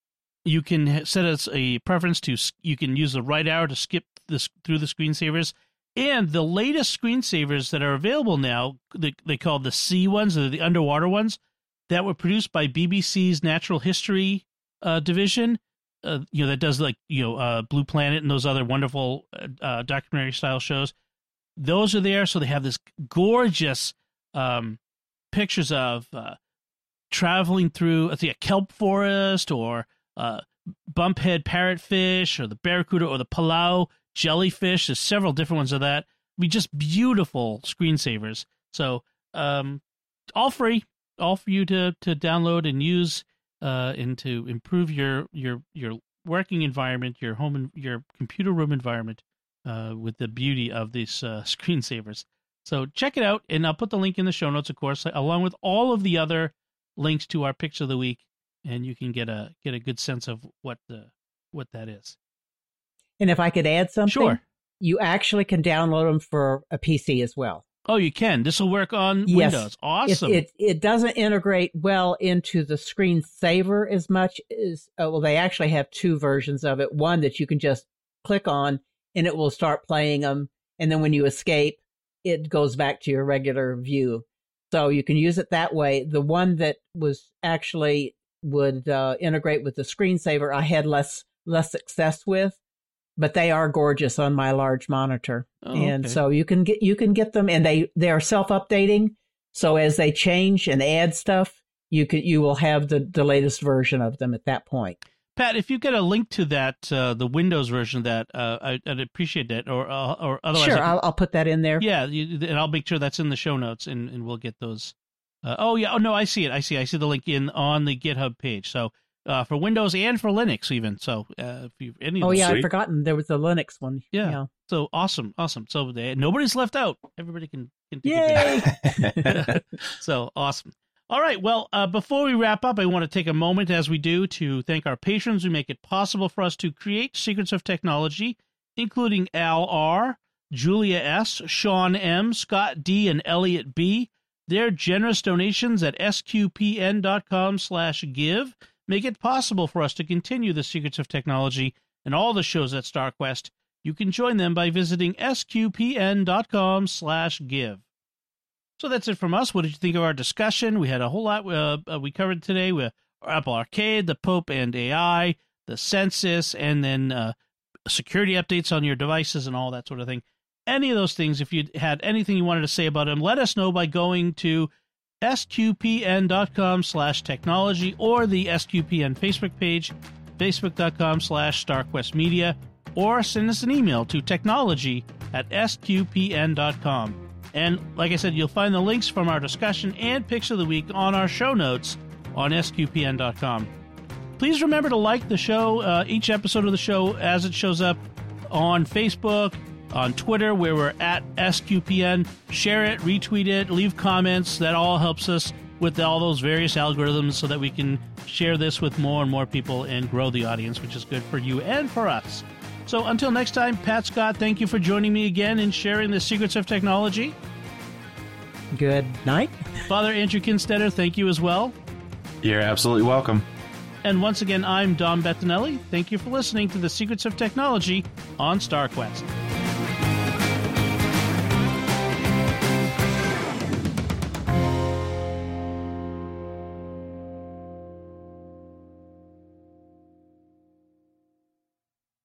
you can set as a preference to you can use the right arrow to skip this through the screensavers. And the latest screensavers that are available now, they, they call the sea ones, or the underwater ones, that were produced by BBC's Natural History uh, division. Uh, you know that does like you know uh, Blue Planet and those other wonderful uh, uh, documentary style shows. Those are there, so they have this gorgeous um, pictures of uh, traveling through, let's see, a kelp forest or bumphead parrotfish or the barracuda or the palau jellyfish. There's several different ones of that. I mean, just beautiful screensavers. So, um, all free, all for you to to download and use, uh, and to improve your your your working environment, your home, your computer room environment, uh, with the beauty of these uh, screensavers. So check it out, and I'll put the link in the show notes, of course, along with all of the other links to our picks of the week, and you can get a get a good sense of what the what that is. And if I could add something, Sure. you actually can download them for a PC as well. Oh, you can. This will work on Yes. Windows. It, Awesome. it it doesn't integrate well into the screensaver as much as uh, well. They actually have two versions of it. One that you can just click on and it will start playing them, and then when you escape, it goes back to your regular view. So you can use it that way. The one that was actually would uh, integrate with the screensaver, I had less less success with, but they are gorgeous on my large monitor Oh, and okay. so you can get you can get them and they they are self-updating so as they change and add stuff you can you will have the the latest version of them at that point Pat, if you get a link to that, uh, the Windows version of that, uh, I, I'd appreciate that. Or, uh, or otherwise, sure can- I'll, I'll put that in there yeah, you, and I'll make sure that's in the show notes, and, and we'll get those. Uh, oh yeah, oh no, I see it. I see. I see the link in on the GitHub page. So uh, for Windows and for Linux, even. So uh, if you any, oh yeah i'd forgotten there was a linux one Yeah. So awesome, awesome. So they, nobody's left out. Everybody can. can take advantage. yay so awesome. All right. Well, uh, before we wrap up, I want to take a moment, as we do, to thank our patrons who make it possible for us to create Secrets of Technology, including Al R., Julia S., Sean M., Scott D., and Elliot B. Their generous donations at sqpn.com slash give make it possible for us to continue the Secrets of Technology and all the shows at StarQuest. You can join them by visiting sqpn.com slash give. So that's it from us. What did you think of our discussion? We had a whole lot uh, uh, we covered today with Apple Arcade, the Pope and AI, the census, and then uh, security updates on your devices and all that sort of thing. Any of those things, if you had anything you wanted to say about them, let us know by going to sqpn.com slash technology or the SQPN Facebook page, facebook.com slash starquestmedia, or send us an email to technology at sqpn.com. And like I said, you'll find the links from our discussion and picks of the week on our show notes on sqpn.com. Please remember to like the show, uh, each episode of the show as it shows up on Facebook, on Twitter, where we're at SQPN. Share it, retweet it, leave comments. That all helps us with all those various algorithms so that we can share this with more and more people and grow the audience, which is good for you and for us. So until next time, Pat Scott, thank you for joining me again and sharing the secrets of technology. good night Father Andrew Kinstetter, thank you as well. You're absolutely welcome. And once again, I'm Dom Bettinelli. Thank you for listening to the Secrets of Technology on StarQuest.